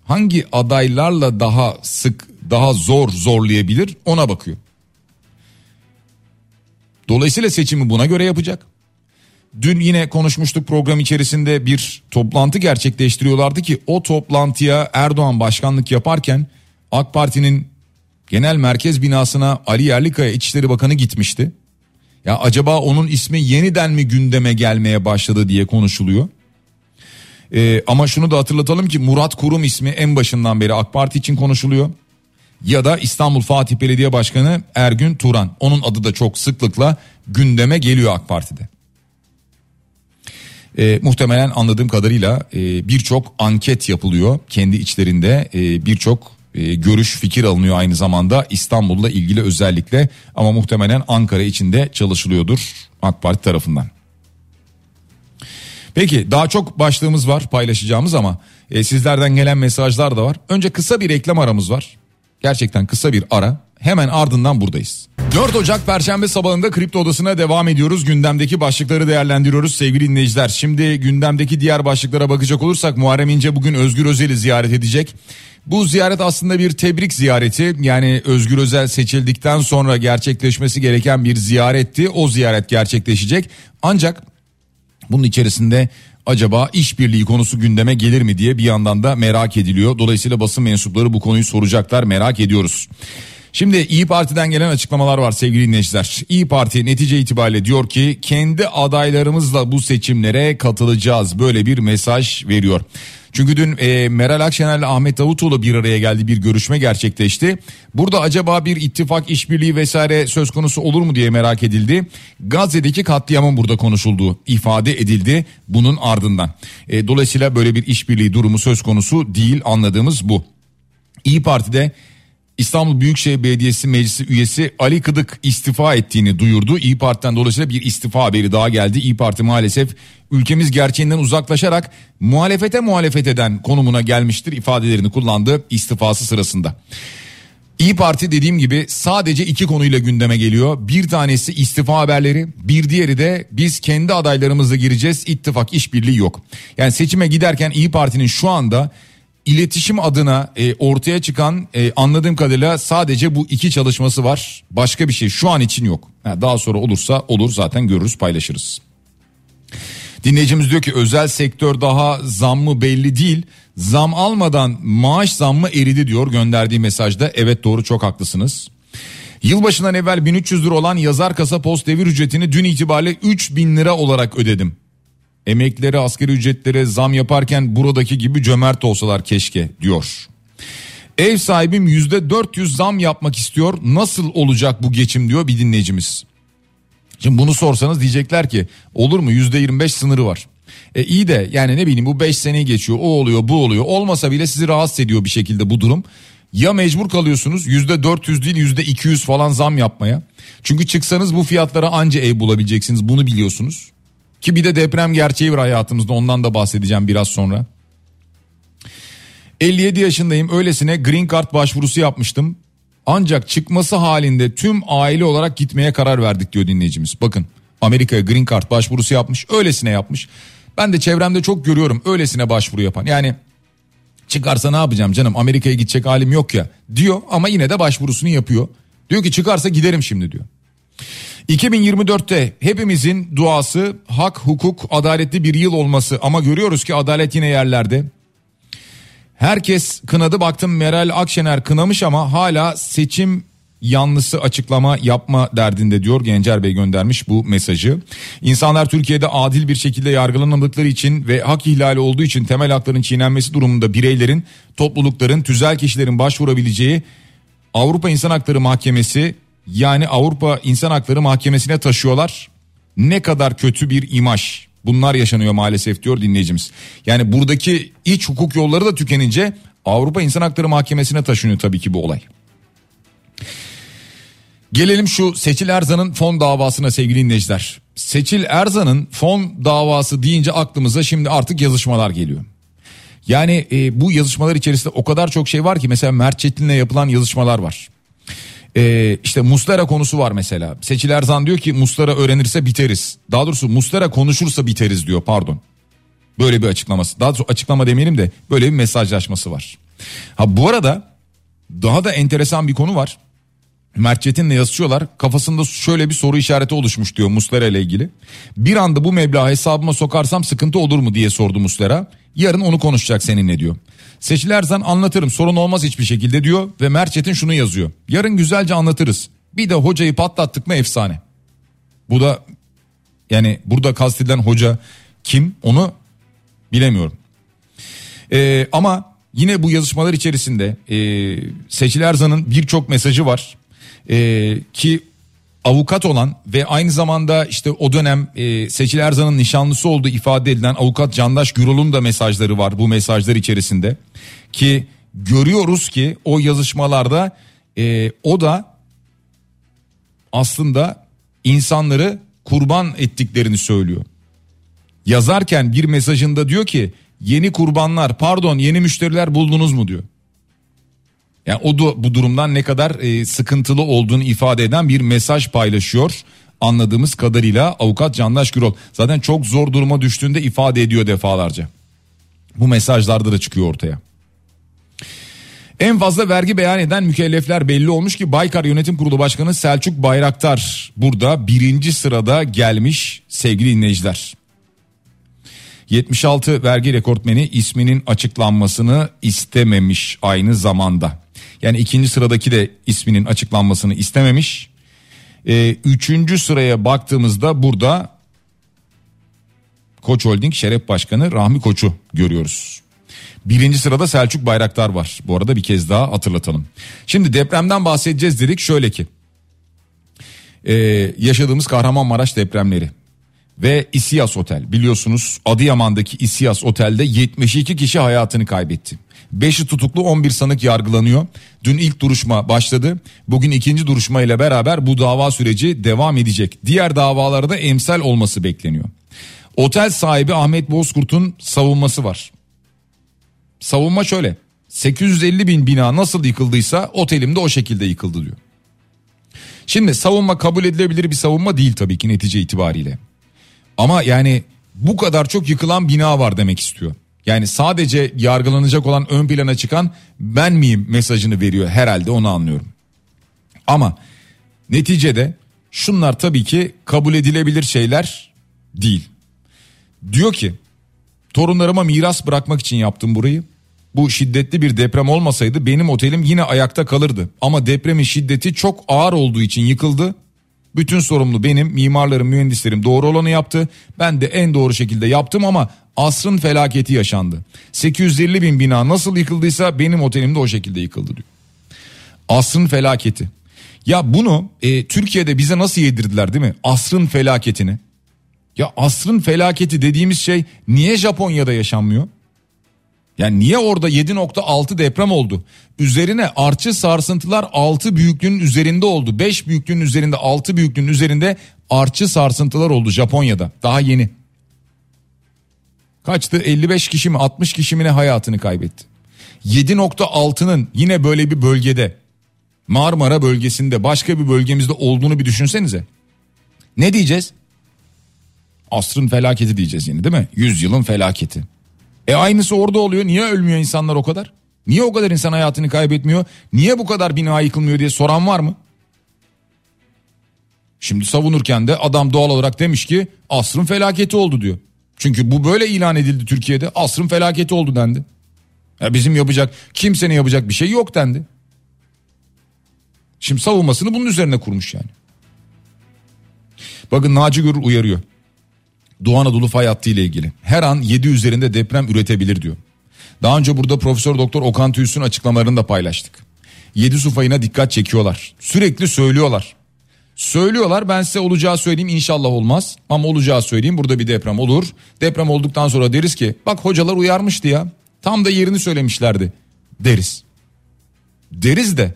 hangi adaylarla daha sık, daha zor zorlayabilir ona bakıyor. Dolayısıyla seçimi buna göre yapacak. Dün yine konuşmuştuk program içerisinde bir toplantı gerçekleştiriyorlardı ki o toplantıya Erdoğan başkanlık yaparken AK Parti'nin genel merkez binasına Ali Yerlikaya İçişleri Bakanı gitmişti. Ya acaba onun ismi yeniden mi gündeme gelmeye başladı diye konuşuluyor. Ee, ama şunu da hatırlatalım ki Murat Kurum ismi en başından beri AK Parti için konuşuluyor. Ya da İstanbul Fatih Belediye Başkanı Ergün Turan. Onun adı da çok sıklıkla gündeme geliyor AK Parti'de. E, muhtemelen anladığım kadarıyla e, birçok anket yapılıyor kendi içlerinde e, birçok e, görüş fikir alınıyor aynı zamanda İstanbul'la ilgili özellikle ama muhtemelen Ankara içinde çalışılıyordur AK Parti tarafından. Peki daha çok başlığımız var paylaşacağımız ama e, sizlerden gelen mesajlar da var. Önce kısa bir reklam aramız var. Gerçekten kısa bir ara. Hemen ardından buradayız. 4 Ocak Perşembe sabahında Kripto Odası'na devam ediyoruz. Gündemdeki başlıkları değerlendiriyoruz sevgili dinleyiciler. Şimdi gündemdeki diğer başlıklara bakacak olursak Muharrem İnce bugün Özgür Özel'i ziyaret edecek. Bu ziyaret aslında bir tebrik ziyareti. Yani Özgür Özel seçildikten sonra gerçekleşmesi gereken bir ziyaretti. O ziyaret gerçekleşecek. Ancak bunun içerisinde acaba işbirliği konusu gündeme gelir mi diye bir yandan da merak ediliyor. Dolayısıyla basın mensupları bu konuyu soracaklar merak ediyoruz. Şimdi İyi Parti'den gelen açıklamalar var sevgili dinleyiciler. İyi Parti netice itibariyle diyor ki kendi adaylarımızla bu seçimlere katılacağız. Böyle bir mesaj veriyor. Çünkü dün e, Meral Akşener'le Ahmet Davutoğlu bir araya geldi bir görüşme gerçekleşti. Burada acaba bir ittifak işbirliği vesaire söz konusu olur mu diye merak edildi. Gazze'deki katliamın burada konuşulduğu ifade edildi bunun ardından. E, dolayısıyla böyle bir işbirliği durumu söz konusu değil anladığımız bu. İyi Parti'de İstanbul Büyükşehir Belediyesi Meclisi üyesi Ali Kıdık istifa ettiğini duyurdu. İyi Parti'den dolayısıyla bir istifa haberi daha geldi. İyi Parti maalesef ülkemiz gerçeğinden uzaklaşarak muhalefete muhalefet eden konumuna gelmiştir ifadelerini kullandı istifası sırasında. İyi Parti dediğim gibi sadece iki konuyla gündeme geliyor. Bir tanesi istifa haberleri, bir diğeri de biz kendi adaylarımızla gireceğiz. İttifak işbirliği yok. Yani seçime giderken İyi Parti'nin şu anda iletişim adına e, ortaya çıkan e, anladığım kadarıyla sadece bu iki çalışması var. Başka bir şey şu an için yok. Ha, daha sonra olursa olur zaten görürüz paylaşırız. Dinleyicimiz diyor ki özel sektör daha zam mı belli değil. Zam almadan maaş zammı eridi diyor gönderdiği mesajda. Evet doğru çok haklısınız. Yılbaşından evvel 1300 lira olan yazar kasa post devir ücretini dün itibariyle 3000 lira olarak ödedim. Emeklilere asgari ücretlere zam yaparken buradaki gibi cömert olsalar keşke diyor. Ev sahibim %400 zam yapmak istiyor. Nasıl olacak bu geçim diyor bir dinleyicimiz. Şimdi bunu sorsanız diyecekler ki olur mu %25 sınırı var. E iyi de yani ne bileyim bu 5 seneyi geçiyor o oluyor bu oluyor olmasa bile sizi rahatsız ediyor bir şekilde bu durum. Ya mecbur kalıyorsunuz %400 değil %200 falan zam yapmaya. Çünkü çıksanız bu fiyatlara anca ev bulabileceksiniz bunu biliyorsunuz. Ki bir de deprem gerçeği var hayatımızda ondan da bahsedeceğim biraz sonra. 57 yaşındayım öylesine green card başvurusu yapmıştım. Ancak çıkması halinde tüm aile olarak gitmeye karar verdik diyor dinleyicimiz. Bakın Amerika'ya green card başvurusu yapmış öylesine yapmış. Ben de çevremde çok görüyorum öylesine başvuru yapan. Yani çıkarsa ne yapacağım canım Amerika'ya gidecek halim yok ya diyor ama yine de başvurusunu yapıyor. Diyor ki çıkarsa giderim şimdi diyor. 2024'te hepimizin duası hak, hukuk, adaletli bir yıl olması ama görüyoruz ki adalet yine yerlerde. Herkes kınadı baktım Meral Akşener kınamış ama hala seçim yanlısı açıklama yapma derdinde diyor Gencer Bey göndermiş bu mesajı. İnsanlar Türkiye'de adil bir şekilde yargılanamadıkları için ve hak ihlali olduğu için temel hakların çiğnenmesi durumunda bireylerin, toplulukların, tüzel kişilerin başvurabileceği Avrupa İnsan Hakları Mahkemesi yani Avrupa İnsan Hakları Mahkemesi'ne taşıyorlar. Ne kadar kötü bir imaj. Bunlar yaşanıyor maalesef diyor dinleyicimiz. Yani buradaki iç hukuk yolları da tükenince Avrupa İnsan Hakları Mahkemesi'ne taşınıyor tabii ki bu olay. Gelelim şu Seçil Erzan'ın fon davasına sevgili dinleyiciler. Seçil Erzan'ın fon davası deyince aklımıza şimdi artık yazışmalar geliyor. Yani e, bu yazışmalar içerisinde o kadar çok şey var ki mesela Mert Çetin'le yapılan yazışmalar var. E, işte Muslera konusu var mesela. Seçil Erzan diyor ki Muslera öğrenirse biteriz. Daha doğrusu Muslera konuşursa biteriz diyor pardon. Böyle bir açıklaması. Daha doğrusu açıklama demeyelim de böyle bir mesajlaşması var. Ha bu arada daha da enteresan bir konu var. Mert Çetin'le yazışıyorlar. Kafasında şöyle bir soru işareti oluşmuş diyor Muslera ile ilgili. Bir anda bu meblağı hesabıma sokarsam sıkıntı olur mu diye sordu Muslera. Yarın onu konuşacak seninle diyor. Seçil Erzan anlatırım sorun olmaz hiçbir şekilde diyor ve Mert Çetin şunu yazıyor. Yarın güzelce anlatırız. Bir de hocayı patlattık mı efsane. Bu da yani burada kastedilen hoca kim onu bilemiyorum. Ee, ama yine bu yazışmalar içerisinde e, Seçil Erzan'ın birçok mesajı var. E, ki avukat olan ve aynı zamanda işte o dönem e, Seçil Erzan'ın nişanlısı olduğu ifade edilen avukat Candaş Gürol'un da mesajları var bu mesajlar içerisinde. Ki görüyoruz ki o yazışmalarda e, o da aslında insanları kurban ettiklerini söylüyor. Yazarken bir mesajında diyor ki yeni kurbanlar pardon yeni müşteriler buldunuz mu diyor. Yani o da bu durumdan ne kadar e, sıkıntılı olduğunu ifade eden bir mesaj paylaşıyor. Anladığımız kadarıyla avukat Candaş Gürol zaten çok zor duruma düştüğünde ifade ediyor defalarca. Bu mesajlarda da çıkıyor ortaya. En fazla vergi beyan eden mükellefler belli olmuş ki Baykar Yönetim Kurulu Başkanı Selçuk Bayraktar burada birinci sırada gelmiş sevgili dinleyiciler. 76 vergi rekortmeni isminin açıklanmasını istememiş aynı zamanda. Yani ikinci sıradaki de isminin açıklanmasını istememiş. Ee, üçüncü sıraya baktığımızda burada Koç Holding Şeref Başkanı Rahmi Koç'u görüyoruz. Birinci sırada Selçuk Bayraktar var. Bu arada bir kez daha hatırlatalım. Şimdi depremden bahsedeceğiz dedik şöyle ki. Ee, yaşadığımız Kahramanmaraş depremleri ve İSİAS Otel biliyorsunuz Adıyaman'daki İSİAS Otel'de 72 kişi hayatını kaybetti. 5'i tutuklu 11 sanık yargılanıyor. Dün ilk duruşma başladı. Bugün ikinci duruşma ile beraber bu dava süreci devam edecek. Diğer davalarda emsal olması bekleniyor. Otel sahibi Ahmet Bozkurt'un savunması var. Savunma şöyle. 850 bin bina nasıl yıkıldıysa otelim de o şekilde yıkıldı diyor. Şimdi savunma kabul edilebilir bir savunma değil tabii ki netice itibariyle. Ama yani bu kadar çok yıkılan bina var demek istiyor. Yani sadece yargılanacak olan ön plana çıkan ben miyim mesajını veriyor herhalde onu anlıyorum. Ama neticede şunlar tabii ki kabul edilebilir şeyler değil. Diyor ki torunlarıma miras bırakmak için yaptım burayı. Bu şiddetli bir deprem olmasaydı benim otelim yine ayakta kalırdı. Ama depremin şiddeti çok ağır olduğu için yıkıldı. Bütün sorumlu benim, mimarlarım, mühendislerim doğru olanı yaptı. Ben de en doğru şekilde yaptım ama asrın felaketi yaşandı. 850 bin bina nasıl yıkıldıysa benim otelim de o şekilde yıkıldı diyor. Asrın felaketi. Ya bunu e, Türkiye'de bize nasıl yedirdiler değil mi? Asrın felaketini. Ya asrın felaketi dediğimiz şey niye Japonya'da yaşanmıyor? Yani niye orada 7.6 deprem oldu? Üzerine artçı sarsıntılar 6 büyüklüğün üzerinde oldu. 5 büyüklüğün üzerinde 6 büyüklüğün üzerinde artçı sarsıntılar oldu Japonya'da. Daha yeni. Kaçtı 55 kişi mi 60 kişi mi ne hayatını kaybetti. 7.6'nın yine böyle bir bölgede Marmara bölgesinde başka bir bölgemizde olduğunu bir düşünsenize. Ne diyeceğiz? Asrın felaketi diyeceğiz yine değil mi? Yüzyılın felaketi. E aynısı orada oluyor. Niye ölmüyor insanlar o kadar? Niye o kadar insan hayatını kaybetmiyor? Niye bu kadar bina yıkılmıyor diye soran var mı? Şimdi savunurken de adam doğal olarak demiş ki asrın felaketi oldu diyor. Çünkü bu böyle ilan edildi Türkiye'de. Asrın felaketi oldu dendi. Ya bizim yapacak kimsenin yapacak bir şey yok dendi. Şimdi savunmasını bunun üzerine kurmuş yani. Bakın Naci Görür uyarıyor. Doğu Anadolu fay hattı ile ilgili. Her an 7 üzerinde deprem üretebilir diyor. Daha önce burada Profesör Doktor Okan Tüysün açıklamalarını da paylaştık. 7 su fayına dikkat çekiyorlar. Sürekli söylüyorlar. Söylüyorlar ben size olacağı söyleyeyim inşallah olmaz ama olacağı söyleyeyim burada bir deprem olur. Deprem olduktan sonra deriz ki bak hocalar uyarmıştı ya tam da yerini söylemişlerdi deriz. Deriz de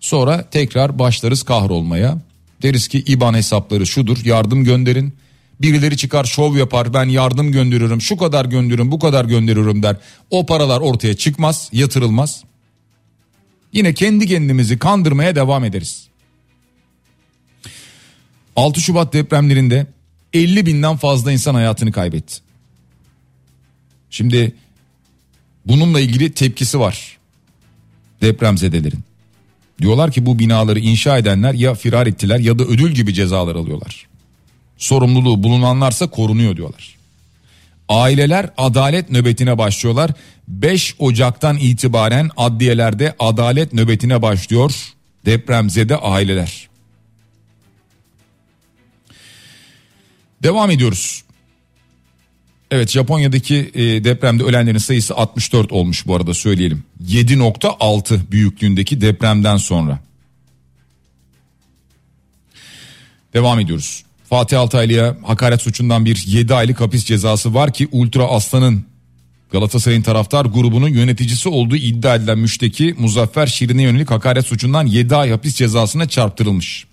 sonra tekrar başlarız kahrolmaya. Deriz ki IBAN hesapları şudur yardım gönderin Birileri çıkar şov yapar ben yardım gönderiyorum şu kadar gönderiyorum bu kadar gönderiyorum der. O paralar ortaya çıkmaz yatırılmaz. Yine kendi kendimizi kandırmaya devam ederiz. 6 Şubat depremlerinde 50 binden fazla insan hayatını kaybetti. Şimdi bununla ilgili tepkisi var depremzedelerin. Diyorlar ki bu binaları inşa edenler ya firar ettiler ya da ödül gibi cezalar alıyorlar sorumluluğu bulunanlarsa korunuyor diyorlar. Aileler adalet nöbetine başlıyorlar. 5 Ocak'tan itibaren adliyelerde adalet nöbetine başlıyor depremzede aileler. Devam ediyoruz. Evet Japonya'daki e, depremde ölenlerin sayısı 64 olmuş bu arada söyleyelim. 7.6 büyüklüğündeki depremden sonra. Devam ediyoruz. Fatih Altaylı'ya hakaret suçundan bir 7 aylık hapis cezası var ki Ultra Aslan'ın Galatasaray'ın taraftar grubunun yöneticisi olduğu iddia edilen müşteki Muzaffer Şirin'e yönelik hakaret suçundan 7 ay hapis cezasına çarptırılmış.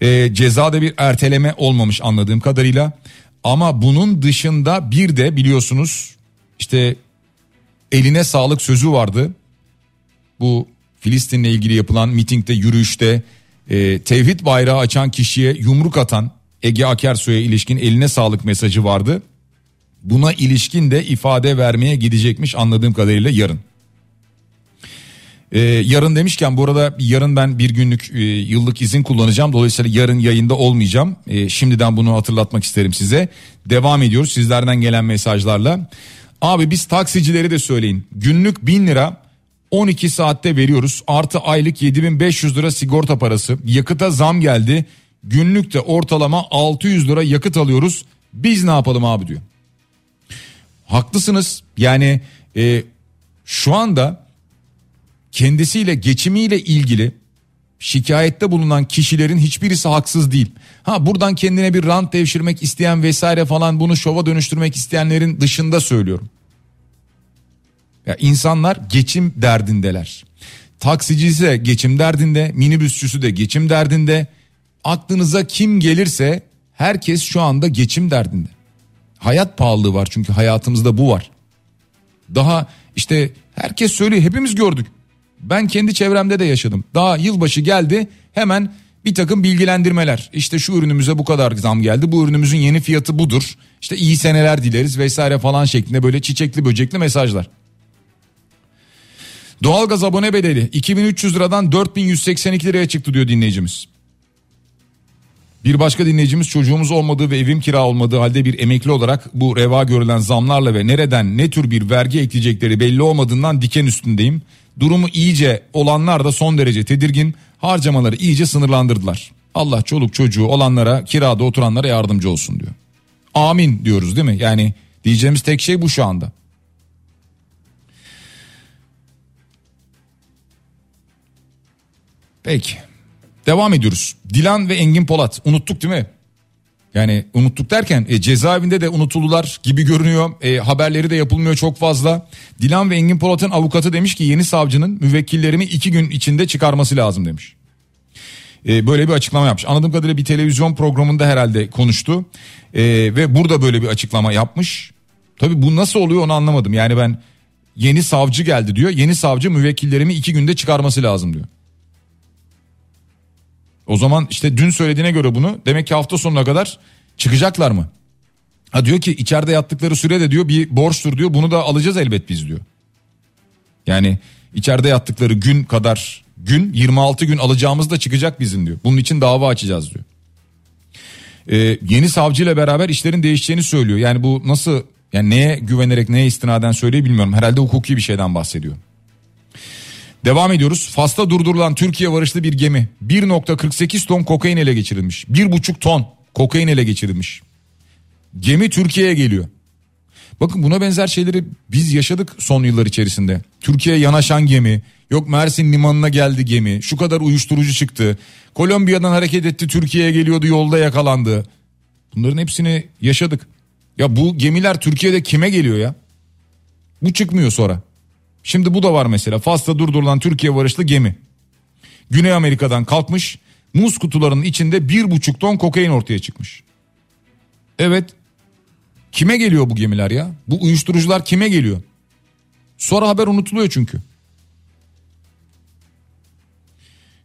Ee, cezada bir erteleme olmamış anladığım kadarıyla. Ama bunun dışında bir de biliyorsunuz işte eline sağlık sözü vardı. Bu Filistin'le ilgili yapılan mitingde, yürüyüşte e, tevhid bayrağı açan kişiye yumruk atan Ege Akersoy'a ilişkin eline sağlık mesajı vardı. Buna ilişkin de ifade vermeye gidecekmiş anladığım kadarıyla yarın. Ee, yarın demişken bu arada yarın ben bir günlük e, yıllık izin kullanacağım. Dolayısıyla yarın yayında olmayacağım. E, şimdiden bunu hatırlatmak isterim size. Devam ediyoruz sizlerden gelen mesajlarla. Abi biz taksicileri de söyleyin. Günlük 1000 lira 12 saatte veriyoruz. Artı aylık 7500 lira sigorta parası. Yakıta zam geldi. Günlükte ortalama 600 lira yakıt alıyoruz. Biz ne yapalım abi diyor. Haklısınız. Yani e, şu anda kendisiyle geçimiyle ilgili şikayette bulunan kişilerin hiçbirisi haksız değil. Ha buradan kendine bir rant devşirmek isteyen vesaire falan bunu şova dönüştürmek isteyenlerin dışında söylüyorum. Ya insanlar geçim derdindeler. Taksicisi de geçim derdinde, minibüsçüsü de geçim derdinde. Aklınıza kim gelirse herkes şu anda geçim derdinde. Hayat pahalılığı var çünkü hayatımızda bu var. Daha işte herkes söylüyor hepimiz gördük. Ben kendi çevremde de yaşadım. Daha yılbaşı geldi hemen bir takım bilgilendirmeler. İşte şu ürünümüze bu kadar zam geldi. Bu ürünümüzün yeni fiyatı budur. İşte iyi seneler dileriz vesaire falan şeklinde böyle çiçekli böcekli mesajlar. Doğalgaz abone bedeli 2300 liradan 4182 liraya çıktı diyor dinleyicimiz. Bir başka dinleyicimiz çocuğumuz olmadığı ve evim kira olmadığı halde bir emekli olarak bu reva görülen zamlarla ve nereden ne tür bir vergi ekleyecekleri belli olmadığından diken üstündeyim. Durumu iyice olanlar da son derece tedirgin harcamaları iyice sınırlandırdılar. Allah çoluk çocuğu olanlara kirada oturanlara yardımcı olsun diyor. Amin diyoruz değil mi? Yani diyeceğimiz tek şey bu şu anda. Peki. Devam ediyoruz. Dilan ve Engin Polat unuttuk değil mi? Yani unuttuk derken e, cezaevinde de unutuldular gibi görünüyor. E, haberleri de yapılmıyor çok fazla. Dilan ve Engin Polat'ın avukatı demiş ki yeni savcının müvekkillerimi iki gün içinde çıkarması lazım demiş. E, böyle bir açıklama yapmış. Anladığım kadarıyla bir televizyon programında herhalde konuştu. E, ve burada böyle bir açıklama yapmış. Tabii bu nasıl oluyor onu anlamadım. Yani ben yeni savcı geldi diyor. Yeni savcı müvekkillerimi iki günde çıkarması lazım diyor. O zaman işte dün söylediğine göre bunu demek ki hafta sonuna kadar çıkacaklar mı? Ha diyor ki içeride yattıkları sürede diyor bir borçtur diyor bunu da alacağız elbet biz diyor. Yani içeride yattıkları gün kadar gün 26 gün alacağımız da çıkacak bizim diyor. Bunun için dava açacağız diyor. Ee, yeni savcıyla beraber işlerin değişeceğini söylüyor. Yani bu nasıl yani neye güvenerek neye istinaden söylüyor bilmiyorum. Herhalde hukuki bir şeyden bahsediyor. Devam ediyoruz. Fas'ta durdurulan Türkiye varışlı bir gemi 1.48 ton kokain ele geçirilmiş. 1.5 ton kokain ele geçirilmiş. Gemi Türkiye'ye geliyor. Bakın buna benzer şeyleri biz yaşadık son yıllar içerisinde. Türkiye'ye yanaşan gemi, yok Mersin limanına geldi gemi, şu kadar uyuşturucu çıktı. Kolombiya'dan hareket etti Türkiye'ye geliyordu yolda yakalandı. Bunların hepsini yaşadık. Ya bu gemiler Türkiye'de kime geliyor ya? Bu çıkmıyor sonra. Şimdi bu da var mesela. Fas'ta durdurulan Türkiye varışlı gemi. Güney Amerika'dan kalkmış. Muz kutularının içinde bir buçuk ton kokain ortaya çıkmış. Evet. Kime geliyor bu gemiler ya? Bu uyuşturucular kime geliyor? Sonra haber unutuluyor çünkü.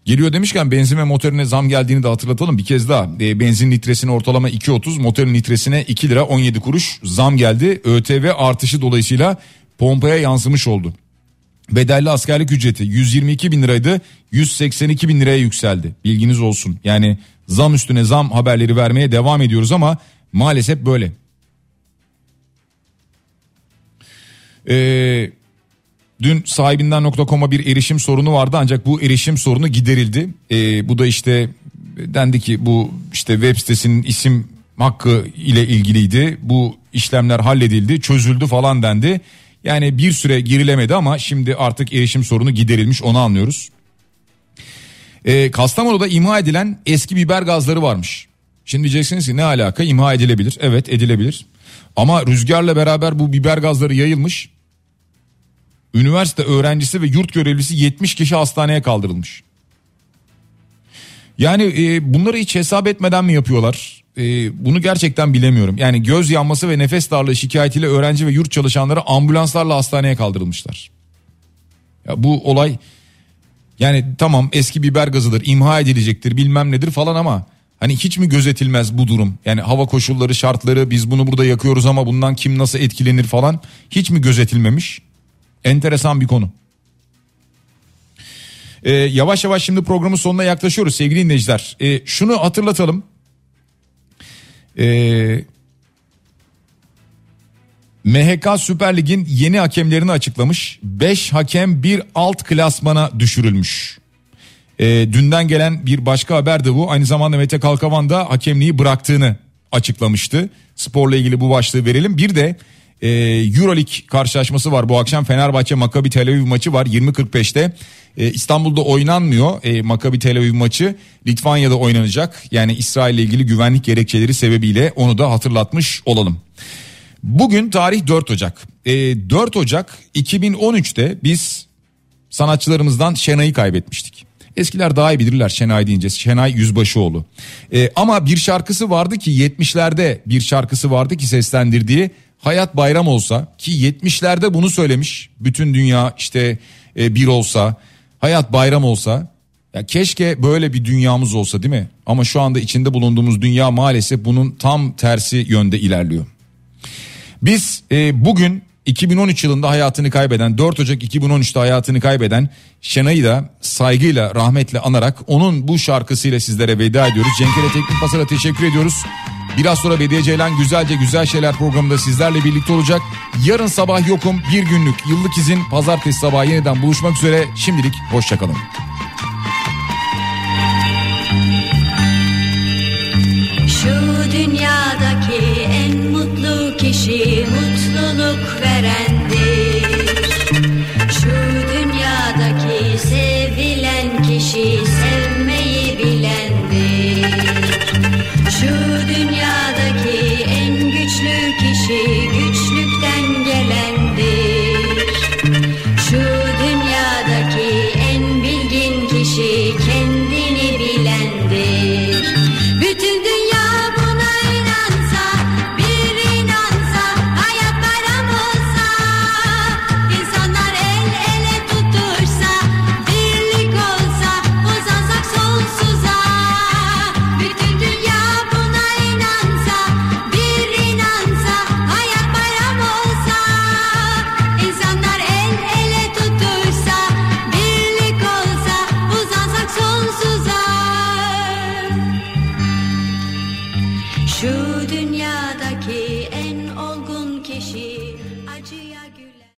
Geliyor demişken benzin ve motorine zam geldiğini de hatırlatalım bir kez daha. E, benzin litresine ortalama 2.30 motorun litresine 2 lira 17 kuruş zam geldi. ÖTV artışı dolayısıyla pompaya yansımış oldu. Bedelli askerlik ücreti 122 bin liraydı 182 bin liraya yükseldi bilginiz olsun. Yani zam üstüne zam haberleri vermeye devam ediyoruz ama maalesef böyle. Ee, dün sahibinden.com'a bir erişim sorunu vardı ancak bu erişim sorunu giderildi. Ee, bu da işte dendi ki bu işte web sitesinin isim hakkı ile ilgiliydi. Bu işlemler halledildi çözüldü falan dendi. Yani bir süre girilemedi ama şimdi artık erişim sorunu giderilmiş onu anlıyoruz. Ee, Kastamonu'da imha edilen eski biber gazları varmış. Şimdi diyeceksiniz ki ne alaka imha edilebilir. Evet edilebilir. Ama rüzgarla beraber bu biber gazları yayılmış. Üniversite öğrencisi ve yurt görevlisi 70 kişi hastaneye kaldırılmış. Yani e, bunları hiç hesap etmeden mi yapıyorlar? E, bunu gerçekten bilemiyorum. Yani göz yanması ve nefes darlığı şikayetiyle öğrenci ve yurt çalışanları ambulanslarla hastaneye kaldırılmışlar. Ya bu olay yani tamam eski biber gazıdır, imha edilecektir, bilmem nedir falan ama hani hiç mi gözetilmez bu durum? Yani hava koşulları, şartları biz bunu burada yakıyoruz ama bundan kim nasıl etkilenir falan hiç mi gözetilmemiş? Enteresan bir konu. Ee, yavaş yavaş şimdi programın sonuna yaklaşıyoruz sevgili dinleyiciler. Ee, şunu hatırlatalım. Ee, MHK Süper Lig'in yeni hakemlerini açıklamış. 5 hakem bir alt klasmana düşürülmüş. E, dünden gelen bir başka haber de bu. Aynı zamanda Mete Kalkavan da hakemliği bıraktığını açıklamıştı. Sporla ilgili bu başlığı verelim. Bir de e, Euroleague karşılaşması var bu akşam Fenerbahçe Maccabi Tel Aviv maçı var 20.45'te. E, İstanbul'da oynanmıyor e, Maccabi Tel Aviv maçı Litvanya'da oynanacak. Yani İsrail ile ilgili güvenlik gerekçeleri sebebiyle onu da hatırlatmış olalım. Bugün tarih 4 Ocak. E, 4 Ocak 2013'te biz sanatçılarımızdan Şenay'ı kaybetmiştik. Eskiler daha iyi bilirler Şenay deyince. Şenay Yüzbaşıoğlu. E, ama bir şarkısı vardı ki 70'lerde bir şarkısı vardı ki seslendirdiği Hayat Bayram olsa ki 70'lerde bunu söylemiş. Bütün dünya işte e, bir olsa, hayat bayram olsa. Ya keşke böyle bir dünyamız olsa değil mi? Ama şu anda içinde bulunduğumuz dünya maalesef bunun tam tersi yönde ilerliyor. Biz e, bugün 2013 yılında hayatını kaybeden 4 Ocak 2013'te hayatını kaybeden Şenay'ı da saygıyla rahmetle anarak onun bu şarkısıyla sizlere veda ediyoruz. Cenkere Teknik Pasar'a teşekkür ediyoruz. Biraz sonra Bediye Ceylan Güzelce Güzel Şeyler programında sizlerle birlikte olacak. Yarın sabah yokum bir günlük yıllık izin pazartesi sabahı yeniden buluşmak üzere. Şimdilik hoşçakalın. Şu dünyadaki en mutlu kişi mutluluk veren